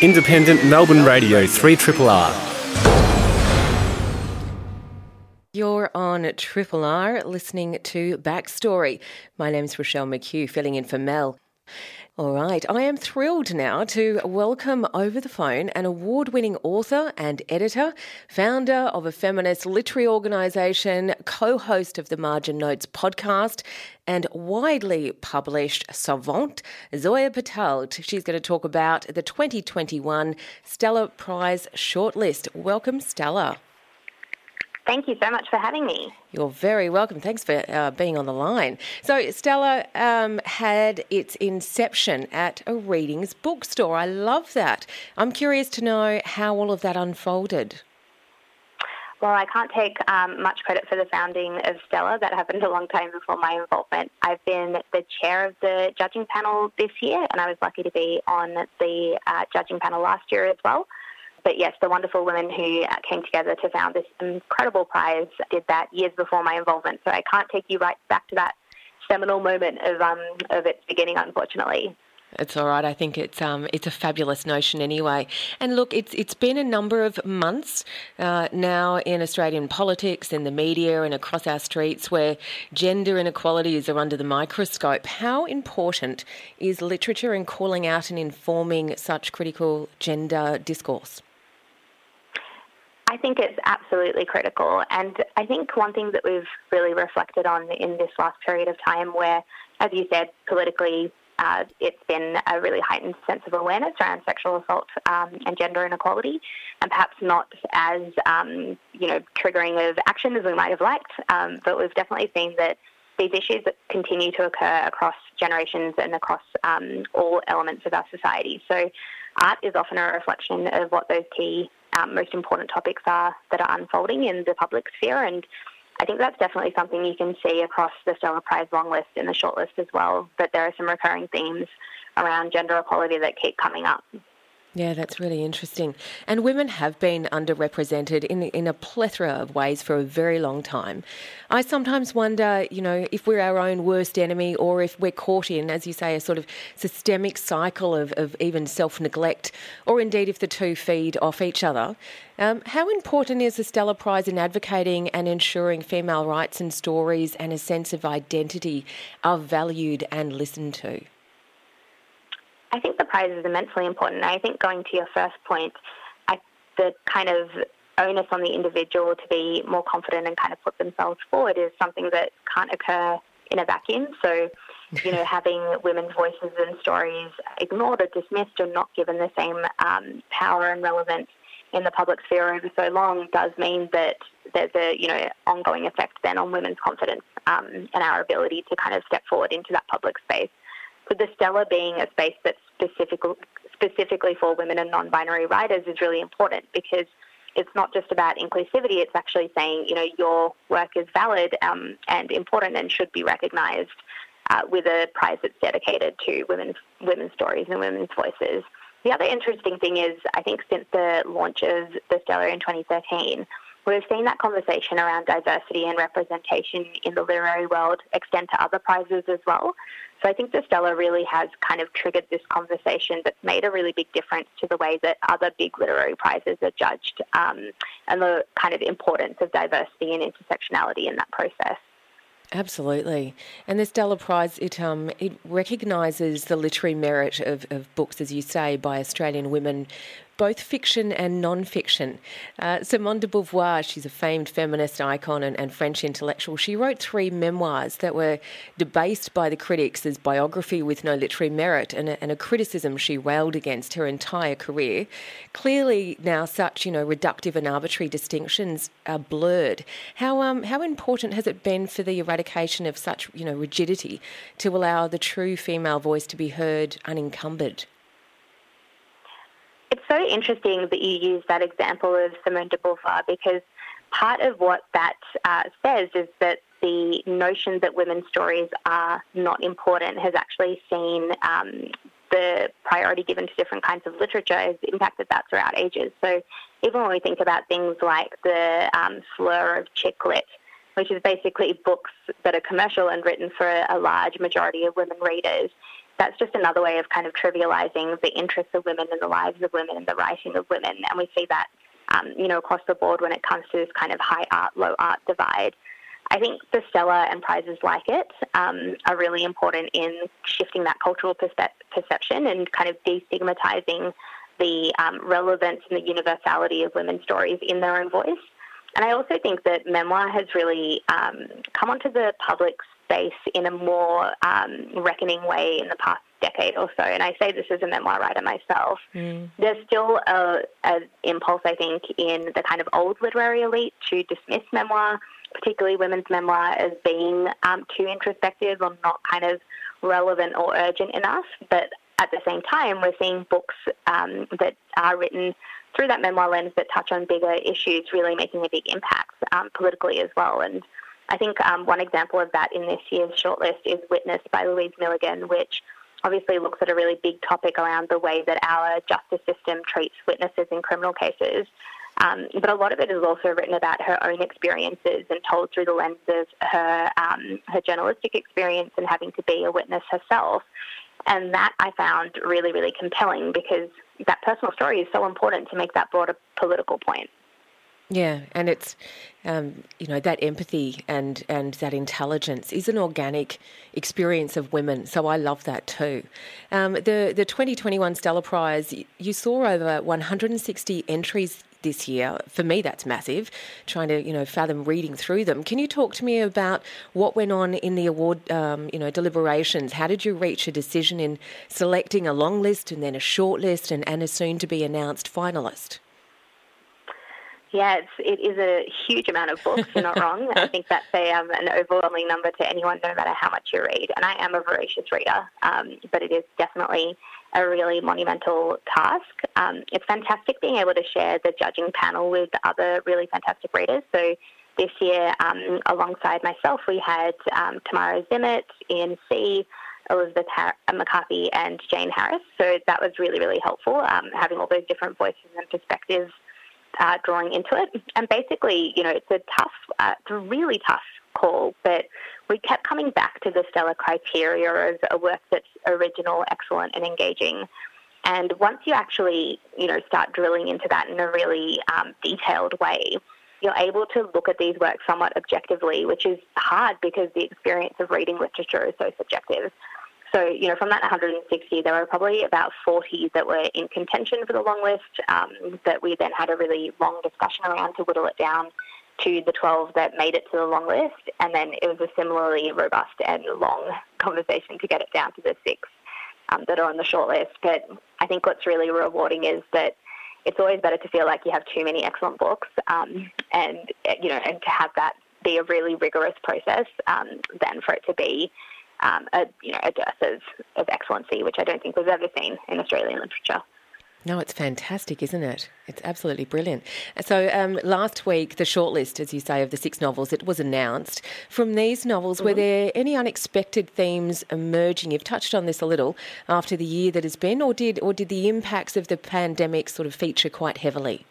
Independent Melbourne Radio 3 Triple R. You're on Triple R listening to Backstory. My name's Rashelle McHugh, filling in for Mel. All right, I am thrilled now to welcome over the phone an award winning author and editor, founder of a feminist literary organisation, co host of the Margin Notes podcast, and widely published savant, Zoya Patel. She's going to talk about the 2021 Stella Prize shortlist. Welcome, Stella. Thank you so much for having me. You're very welcome. Thanks for uh, being on the line. So, Stella um, had its inception at a readings bookstore. I love that. I'm curious to know how all of that unfolded. Well, I can't take um, much credit for the founding of Stella. That happened a long time before my involvement. I've been the chair of the judging panel this year, and I was lucky to be on the uh, judging panel last year as well. But yes, the wonderful women who uh, came together to found this incredible prize did that years before my involvement. So I can't take you right back to that seminal moment of um, of its beginning, unfortunately. It's all right. I think it's um, it's a fabulous notion anyway. And look, it's it's been a number of months uh, now in Australian politics, in the media, and across our streets where gender inequalities are under the microscope. How important is literature in calling out and informing such critical gender discourse? I think it's absolutely critical. And I think one thing that we've really reflected on in this last period of time, where, as you said, politically, uh, it's been a really heightened sense of awareness around sexual assault um, and gender inequality, and perhaps not as um, you know triggering of action as we might have liked. Um, but we've definitely seen that these issues continue to occur across generations and across um, all elements of our society. So, art is often a reflection of what those key um, most important topics are that are unfolding in the public sphere. And I think that's definitely something you can see across the Stella Prize long list and the short list as well, that there are some recurring themes around gender equality that keep coming up. Yeah, that's really interesting. And women have been underrepresented in in a plethora of ways for a very long time. I sometimes wonder, you know, if we're our own worst enemy or if we're caught in, as you say, a sort of systemic cycle of, of even self neglect, or indeed if the two feed off each other. Um, how important is the Stella Prize in advocating and ensuring female rights and stories and a sense of identity are valued and listened to? I think the prize is immensely important. I think going to your first point, I, the kind of onus on the individual to be more confident and kind of put themselves forward is something that can't occur in a vacuum. So, you know, having women's voices and stories ignored or dismissed or not given the same um, power and relevance in the public sphere over so long does mean that there's a you know ongoing effect then on women's confidence um, and our ability to kind of step forward into that public space with the Stella being a space that's specific, specifically for women and non-binary writers is really important because it's not just about inclusivity. It's actually saying, you know, your work is valid um, and important and should be recognised uh, with a prize that's dedicated to women's women's stories and women's voices. The other interesting thing is, I think since the launch of the Stella in 2013, we've seen that conversation around diversity and representation in the literary world extend to other prizes as well. So I think the Stella really has kind of triggered this conversation that's made a really big difference to the way that other big literary prizes are judged um, and the kind of importance of diversity and intersectionality in that process. Absolutely, and the Stella Prize it um it recognises the literary merit of, of books, as you say, by Australian women both fiction and non-fiction. Uh, Simone de Beauvoir, she's a famed feminist icon and, and, French intellectual. She wrote three memoirs that were debased by the critics as biography with no literary merit and a, and a criticism she railed against her entire career. Clearly, now such you know reductive and arbitrary distinctions are blurred. How um how important has it been for the eradication of such you know rigidity to allow the true female voice to be heard unencumbered? It's so interesting that you use that example of Simone de Beauvoir because part of what that uh, says is that the notion that women's stories are not important has actually seen um, the priority given to different kinds of literature has impacted that throughout ages. So even when we think about things like the um, slur of chick lit, which is basically books that are commercial and written for a large majority of women readers, that's just another way of kind of trivializing the interests of women and the lives of women and the writing of women. And we see that, um, you know, across the board when it comes to this kind of high art, low art divide. I think the Stella and prizes like it um, are really important in shifting that cultural perception and kind of destigmatizing the um, relevance and the universality of women's stories in their own voice. And I also think that memoir has really um, come onto the public space in a more um, reckoning way in the past decade or so. And I say this as a memoir writer myself. Mm. There's still an impulse, I think, in the kind of old literary elite to dismiss memoir particularly women's memoir, as being um, too introspective or not kind of relevant or urgent enough. But at the same time, we're seeing books um, that are written through that memoir lens that touch on bigger issues, really making a big impact um, politically as well. And I think um, one example of that in this year's shortlist is Witness by Louise Milligan, which obviously looks at a really big topic around the way that our justice system treats witnesses in criminal cases. Um, but a lot of it is also written about her own experiences and told through the lens of her um, her journalistic experience and having to be a witness herself. And that I found really, really compelling because that personal story is so important to make that broader political point. Yeah, and it's um, you know that empathy and and that intelligence is an organic experience of women. So I love that too. Um, the the 2021 Stella Prize, you saw over 160 entries this year. For me, that's massive. Trying to you know fathom reading through them. Can you talk to me about what went on in the award um, you know deliberations? How did you reach a decision in selecting a long list and then a short list and, and a soon to be announced finalist? Yeah, it's, it is a huge amount of books. You're not wrong. I think that's a, um, an overwhelming number to anyone, no matter how much you read. And I am a voracious reader, um, but it is definitely a really monumental task. Um, it's fantastic being able to share the judging panel with other really fantastic readers. So this year, um, alongside myself, we had um, Tamara Zimmet, Ian C., Elizabeth Har- McCarthy, and Jane Harris. So that was really, really helpful, um, having all those different voices and perspectives uh, drawing into it. And basically, you know, it's a tough, uh, it's a really tough call, but we kept coming back to the Stellar criteria as a work that's original, excellent, and engaging. And once you actually, you know, start drilling into that in a really um, detailed way, you're able to look at these works somewhat objectively, which is hard because the experience of reading literature is so subjective. So, you know, from that 160, there were probably about 40 that were in contention for the long list um, that we then had a really long discussion around to whittle it down to the 12 that made it to the long list. And then it was a similarly robust and long conversation to get it down to the six um, that are on the short list. But I think what's really rewarding is that it's always better to feel like you have too many excellent books um, and, you know, and to have that be a really rigorous process um, than for it to be um, a you know a dearth of, of excellency, which I don't think was ever seen in Australian literature. No, it's fantastic, isn't it? It's absolutely brilliant. So, um, last week, the shortlist, as you say, of the six novels, it was announced. From these novels, mm-hmm. were there any unexpected themes emerging? You've touched on this a little after the year that has been, or did or did the impacts of the pandemic sort of feature quite heavily?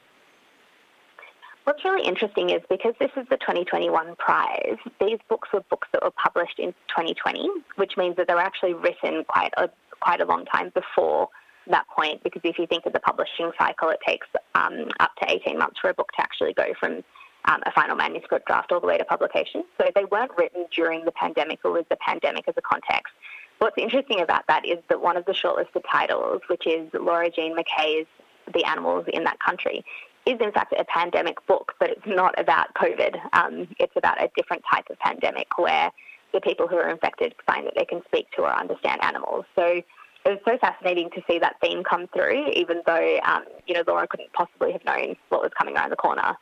What's really interesting is because this is the 2021 prize, these books were books that were published in 2020, which means that they were actually written quite a quite a long time before that point. Because if you think of the publishing cycle, it takes um, up to 18 months for a book to actually go from um, a final manuscript draft all the way to publication. So they weren't written during the pandemic or with the pandemic as a context. What's interesting about that is that one of the shortlisted titles, which is Laura Jean McKay's The Animals in That Country, is in fact a pandemic book, but it's not about COVID. Um, it's about a different type of pandemic where the people who are infected find that they can speak to or understand animals. So it was so fascinating to see that theme come through, even though um, you know Laura couldn't possibly have known what was coming around the corner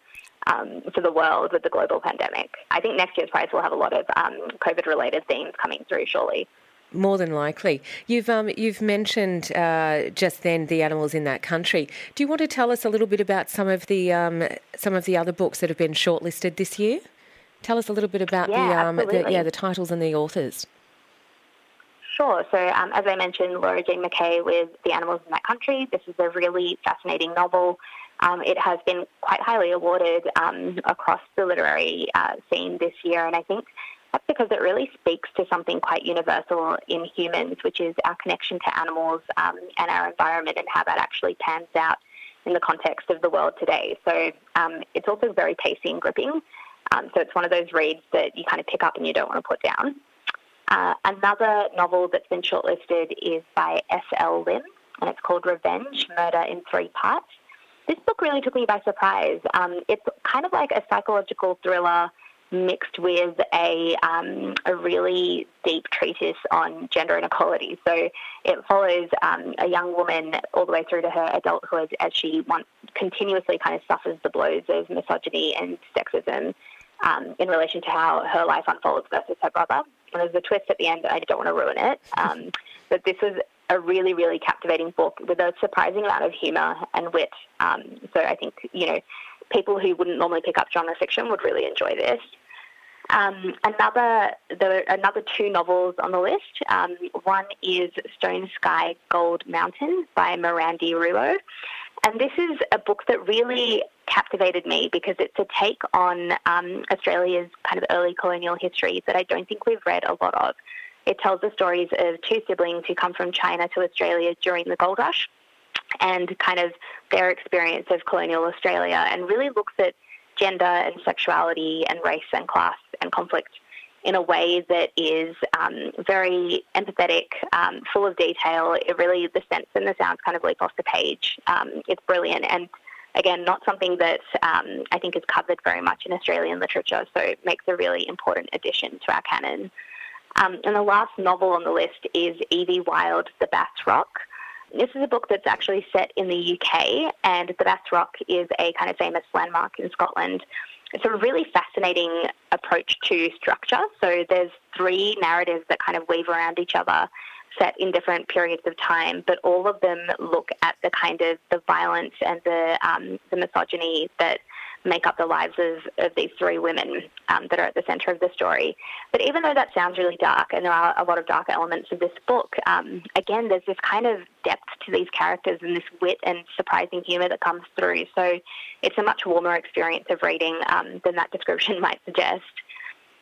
um, for the world with the global pandemic. I think next year's prize will have a lot of um, COVID-related themes coming through, surely. More than likely. You've um, you've mentioned uh, just then the animals in that country. Do you want to tell us a little bit about some of the um, some of the other books that have been shortlisted this year? Tell us a little bit about yeah, the, um, the yeah the titles and the authors. Sure. So, um, as I mentioned, Laura Jean McKay with The Animals in That Country. This is a really fascinating novel. Um, it has been quite highly awarded um, across the literary uh, scene this year, and I think that's because it really speaks to something quite universal in humans, which is our connection to animals um, and our environment and how that actually pans out in the context of the world today. So um, it's also very pacey and gripping. Um, so it's one of those reads that you kind of pick up and you don't want to put down. Uh, another novel that's been shortlisted is by S.L. Lim, and it's called Revenge Murder in Three Parts. This book really took me by surprise. Um, it's kind of like a psychological thriller mixed with a, um, a really deep treatise on gender inequality. So it follows um, a young woman all the way through to her adulthood as she wants, continuously kind of suffers the blows of misogyny and sexism um, in relation to how her life unfolds versus her brother. And there's a twist at the end, that I don't want to ruin it. Um, but this was a really, really captivating book with a surprising amount of humour and wit. Um, so I think, you know, people who wouldn't normally pick up genre fiction would really enjoy this. Um, another, there are another two novels on the list. Um, one is Stone Sky Gold Mountain by Mirandi Riwoe. And this is a book that really captivated me because it's a take on um, Australia's kind of early colonial history that I don't think we've read a lot of. It tells the stories of two siblings who come from China to Australia during the gold rush and kind of their experience of colonial Australia and really looks at gender and sexuality and race and class and conflict in a way that is um, very empathetic, um, full of detail. It really, the sense and the sounds kind of leap off the page. Um, it's brilliant. And again, not something that um, I think is covered very much in Australian literature, so it makes a really important addition to our canon. Um, and the last novel on the list is Evie Wyld, The Bass Rock. This is a book that's actually set in the UK, and the Bass Rock is a kind of famous landmark in Scotland. It's a really fascinating approach to structure. So there's three narratives that kind of weave around each other, set in different periods of time, but all of them look at the kind of the violence and the um, the misogyny that make up the lives of, of these three women um, that are at the centre of the story. But even though that sounds really dark, and there are a lot of dark elements of this book, um, again, there's this kind of depth to these characters and this wit and surprising humour that comes through. So it's a much warmer experience of reading um, than that description might suggest.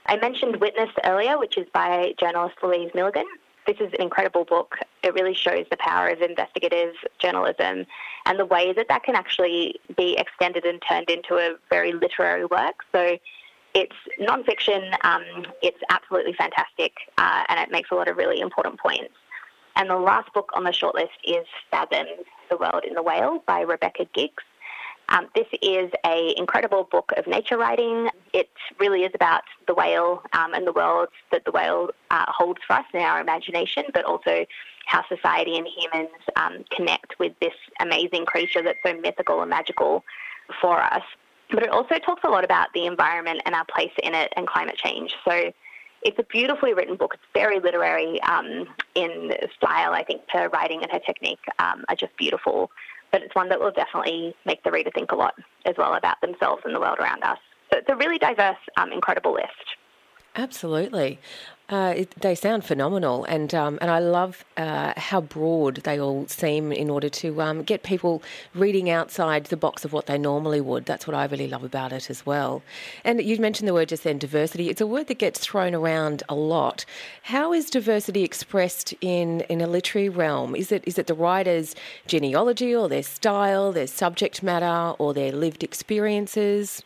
I mentioned Witness earlier, which is by journalist Louise Milligan. This is an incredible book. It really shows the power of investigative journalism and the way that that can actually be extended and turned into a very literary work. So it's nonfiction, um, it's absolutely fantastic, uh, and it makes a lot of really important points. And the last book on the shortlist is Fathom, The World in the Whale by Rebecca Giggs. Um, this is an incredible book of nature writing. It really is about the whale um, and the world that the whale uh, holds for us in our imagination, but also how society and humans um, connect with this amazing creature that's so mythical and magical for us. But it also talks a lot about the environment and our place in it and climate change. So it's a beautifully written book. It's very literary um, in style. I think her writing and her technique um, are just beautiful but it's one that will definitely make the reader think a lot as well about themselves and the world around us. So it's a really diverse, um, incredible list. Absolutely. Uh, it, they sound phenomenal, and um, and I love uh, how broad they all seem in order to um, get people reading outside the box of what they normally would. That's what I really love about it as well. And you mentioned the word just then, diversity. It's a word that gets thrown around a lot. How is diversity expressed in, in a literary realm? Is it is it the writer's genealogy, or their style, their subject matter, or their lived experiences?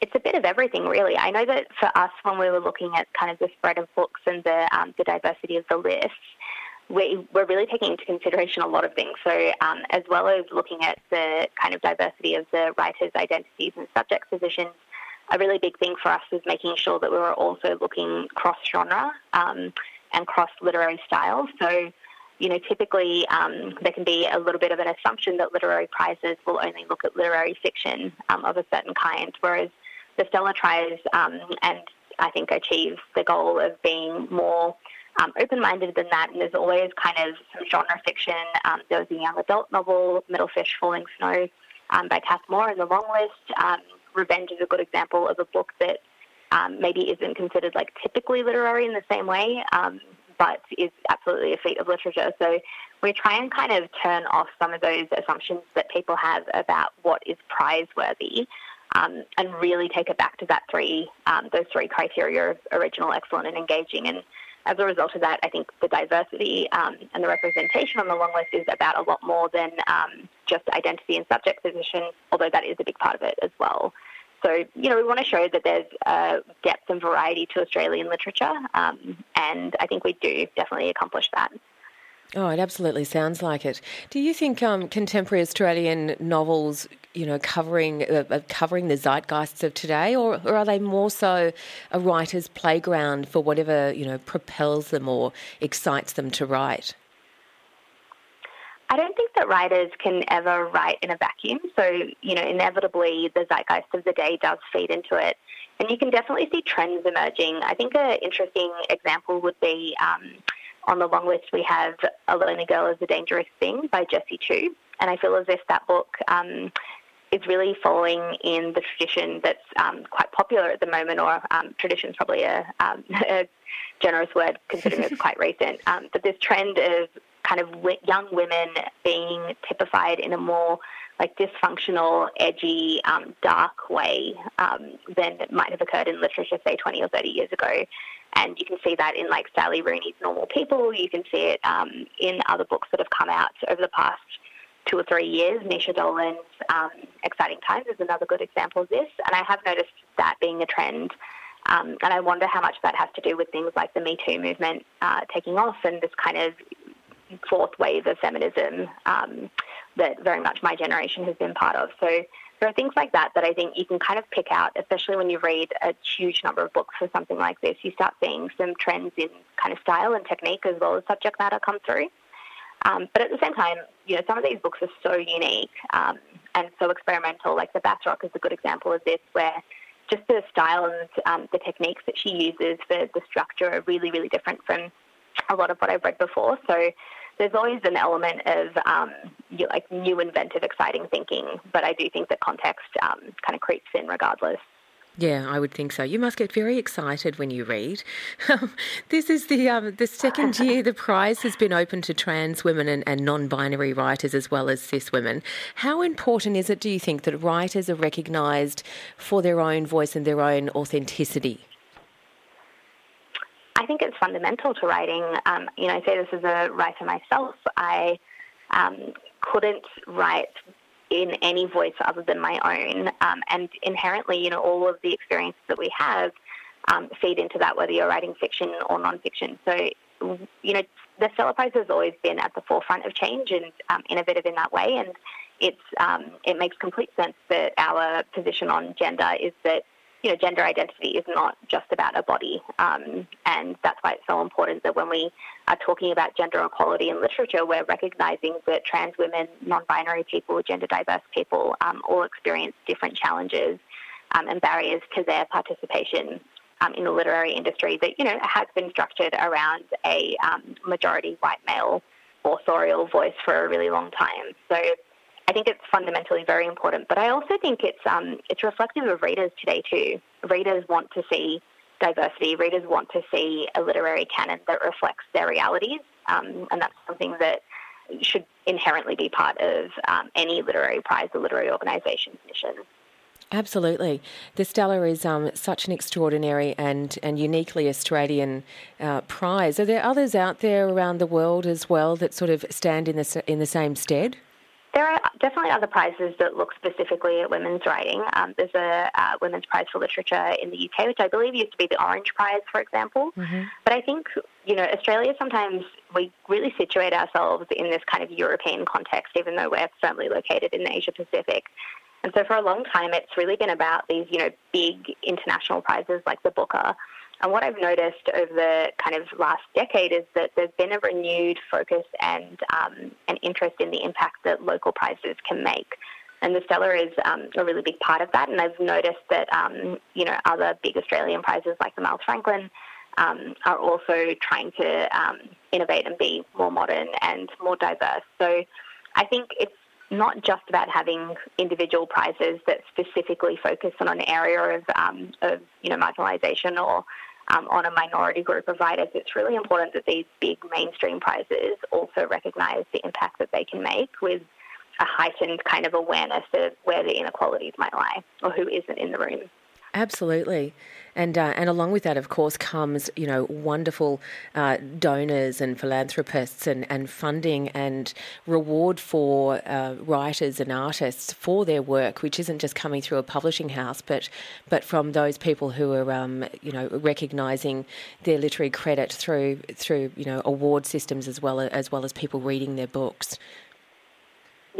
It's a bit of everything, really. I know that for us, when we were looking at kind of the spread of books and the um, the diversity of the lists, we, we're really taking into consideration a lot of things. So, um, as well as looking at the kind of diversity of the writers' identities and subject positions, a really big thing for us was making sure that we were also looking cross genre um, and cross literary styles. So, you know, typically um, there can be a little bit of an assumption that literary prizes will only look at literary fiction um, of a certain kind, whereas the Stella tries um, and I think achieves the goal of being more um, open-minded than that, and there's always kind of some genre fiction. Um, there was a young adult novel, Metal Fish, Falling Snow, um, by Cath Moore in the long list. Um, Revenge is a good example of a book that um, maybe isn't considered like typically literary in the same way, but is absolutely a feat of literature. So we try and kind of turn off some of those assumptions that people have about what is prize-worthy. Um, and really take it back to that three, um, those three criteria of original, excellent, and engaging. And as a result of that, I think the diversity um, and the representation on the long list is about a lot more than um, just identity and subject position, although that is a big part of it as well. So, you know, we want to show that there's uh, depth and variety to Australian literature, um, and I think we do definitely accomplish that. Oh, it absolutely sounds like it. Do you think um, contemporary Australian novels, you know, covering uh, covering the zeitgeists of today, or, or are they more so a writer's playground for whatever you know propels them or excites them to write? I don't think that writers can ever write in a vacuum. So, you know, inevitably the zeitgeist of the day does feed into it. And you can definitely see trends emerging. I think an interesting example would be um, on the long list we have A Lonely Girl is a Dangerous Thing by Jessie Tu. And I feel as if that book um, is really following in the tradition that's um, quite popular at the moment, or um, tradition is probably a, um, a, generous word considering it's quite recent. Um, but this trend of kind of young women being typified in a more like dysfunctional, edgy, um, dark way um, than might have occurred in literature, say 20 or 30 years ago. And you can see that in like Sally Rooney's Normal People. You can see it um, in other books that have come out over the past two or three years. Naoise Dolan's um, Exciting Times is another good example of this. And I have noticed that being a trend. Um, and I wonder how much that has to do with things like the Me Too movement uh, taking off and this kind of fourth wave of feminism um, that very much my generation has been part of. So there are things like that that I think you can kind of pick out, especially when you read a huge number of books for something like this. You start seeing some trends in kind of style and technique as well as subject matter come through. Um, but at the same time, you know, some of these books are so unique um, and so experimental. Like the Bass Rock is a good example of this, where just the style and um, the techniques that she uses for the structure are really, really different from a lot of what I've read before. So there's always an element of um, like new, inventive, exciting thinking, but I do think that context um, kind of creeps in regardless. Yeah, I would think so. You must get very excited when you read. this is the um, the second year the prize has been open to trans women and, and non-binary writers as well as cis women. How important is it, do you think, that writers are recognised for their own voice and their own authenticity? I think it's fundamental to writing. Um, you know, I say this as a writer myself. I um, couldn't write in any voice other than my own, um, and inherently, you know, all of the experiences that we have um, feed into that, whether you're writing fiction or nonfiction. So, you know, the Stella Prize has always been at the forefront of change and um, innovative in that way, and it's um, it makes complete sense that our position on gender is that you know, gender identity is not just about a body. Um, and that's why it's so important that when we are talking about gender equality in literature, we're recognizing that trans women, non binary people, gender diverse people um, all experience different challenges um, and barriers to their participation um, in the literary industry that, you know, has been structured around a um, majority white male authorial voice for a really long time. So I think it's fundamentally very important, but I also think it's um, it's reflective of readers today too. Readers want to see diversity. Readers want to see a literary canon that reflects their realities, um, and that's something that should inherently be part of um, any literary prize or literary organisation's mission. Absolutely. The Stella is um, such an extraordinary and, and uniquely Australian uh, prize. Are there others out there around the world as well that sort of stand in the, in the same stead? There are definitely other prizes that look specifically at women's writing. Um, there's a uh, Women's Prize for Literature in the UK, which I believe used to be the Orange Prize, for example. Mm-hmm. But I think, you know, Australia sometimes we really situate ourselves in this kind of European context, even though we're firmly located in the Asia Pacific. And so for a long time, it's really been about these, you know, big international prizes like the Booker. And what I've noticed over the kind of last decade is that there's been a renewed focus and um, an interest in the impact that local prizes can make. And the Stella is um, a really big part of that. And I've noticed that, um, you know, other big Australian prizes like the Miles Franklin um, are also trying to um, innovate and be more modern and more diverse. So I think it's not just about having individual prizes that specifically focus on an area of, um, of you know, marginalisation or um, on a minority group of writers. It's really important that these big mainstream prizes also recognise the impact that they can make with a heightened kind of awareness of where the inequalities might lie or who isn't in the room. Absolutely. And, uh, and along with that, of course, comes you know wonderful uh, donors and philanthropists and, and funding and reward for uh, writers and artists for their work, which isn't just coming through a publishing house, but but from those people who are um, you know recognising their literary credit through through you know award systems as well as well as people reading their books.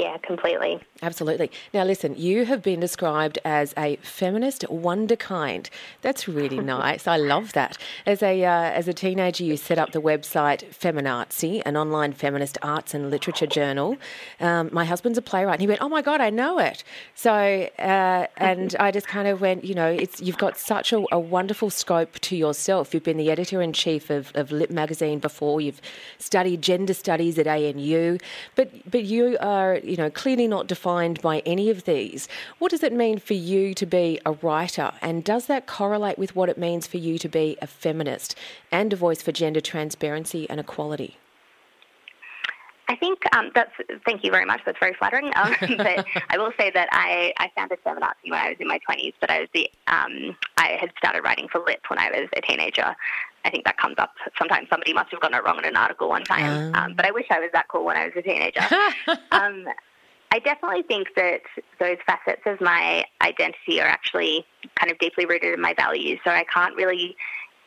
Yeah, completely. Absolutely. Now, listen, you have been described as a feminist wonderkind. That's really nice. I love that. As a uh, as a teenager, you set up the website Feminartsy, an online feminist arts and literature journal. Um, my husband's a playwright, and he went, "Oh my god, I know it." So, uh, and I just kind of went, you know, it's you've got such a, a wonderful scope to yourself. You've been the editor in chief of, of Lip magazine before. You've studied gender studies at ANU, but but you are you know, clearly not defined by any of these. What does it mean for you to be a writer? And does that correlate with what it means for you to be a feminist and a voice for gender transparency and equality? I think um, that's. Thank you very much. That's very flattering. Um, but I will say that I, I founded Feminartsy when I was in my twenties. But I was the um, I had started writing for Lip when I was a teenager. I think that comes up sometimes. Somebody must have gotten it wrong in an article one time. Um, but I wish I was that cool when I was a teenager. Um, I definitely think that those facets of my identity are actually kind of deeply rooted in my values. So I can't really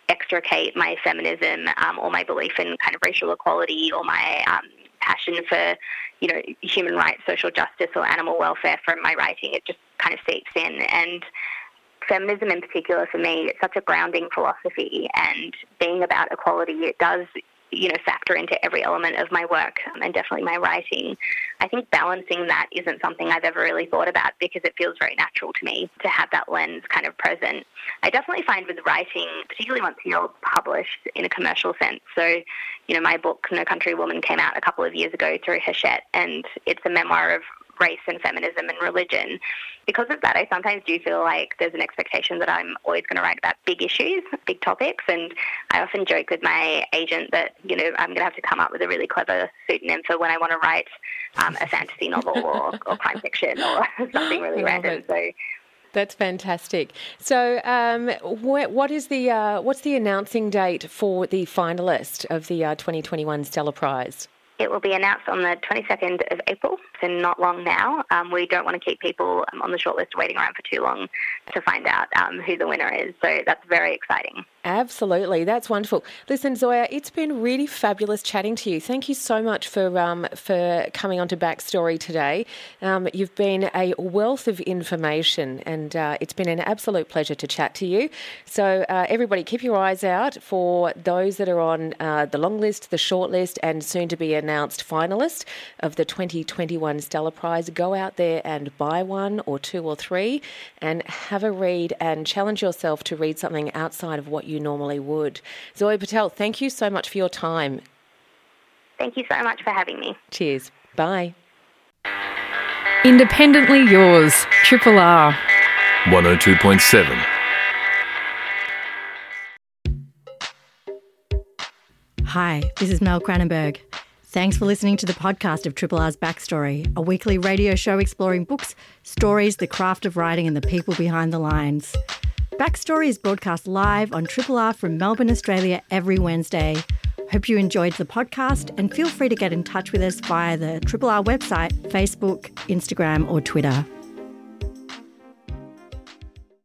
extricate my feminism um, or my belief in kind of racial equality or my um, passion for, you know, human rights, social justice, or animal welfare from my writing. It just kind of seeps in. And feminism in particular for me, it's such a grounding philosophy and being about equality, it does you know, factor into every element of my work um, and definitely my writing. I think balancing that isn't something I've ever really thought about because it feels very natural to me to have that lens kind of present. I definitely find with writing, particularly once you're published in a commercial sense. So, you know, my book, No Country Woman, came out a couple of years ago through Hachette, and it's a memoir of race and feminism and religion. Because of that, I sometimes do feel like there's an expectation that I'm always going to write about big issues, big topics, and I often joke with my agent that you know I'm going to have to come up with a really clever pseudonym for when I want to write um, a fantasy novel or, or crime fiction or something really random. It. So. That's fantastic. So, um, what is the uh, what's the announcing date for the finalist of the uh, 2021 Stella Prize? It will be announced on the 22nd of April, so not long now. Um, we don't want to keep people um, on the shortlist waiting around for too long to find out um, who the winner is. So that's very exciting. Absolutely, that's wonderful. Listen, Zoya, it's been really fabulous chatting to you. Thank you so much for um, for coming on to Backstory today. Um, you've been a wealth of information, and uh, it's been an absolute pleasure to chat to you. So, uh, everybody, keep your eyes out for those that are on uh, the long list, the short list, and soon to be announced finalist of the 2021 Stella Prize. Go out there and buy one, or two, or three, and have a read and challenge yourself to read something outside of what you you normally would. Zoya Patel, thank you so much for your time. Thank you so much for having me. Cheers. Bye. Independently yours, Triple R. 102.7. Hi, this is Mel Cranenburgh. Thanks for listening to the podcast of Triple R's Backstory, a weekly radio show exploring books, stories, the craft of writing, and the people behind the lines. Backstory is broadcast live on Triple R from Melbourne, Australia every Wednesday. Hope you enjoyed the podcast and feel free to get in touch with us via the Triple R website, Facebook, Instagram, or Twitter.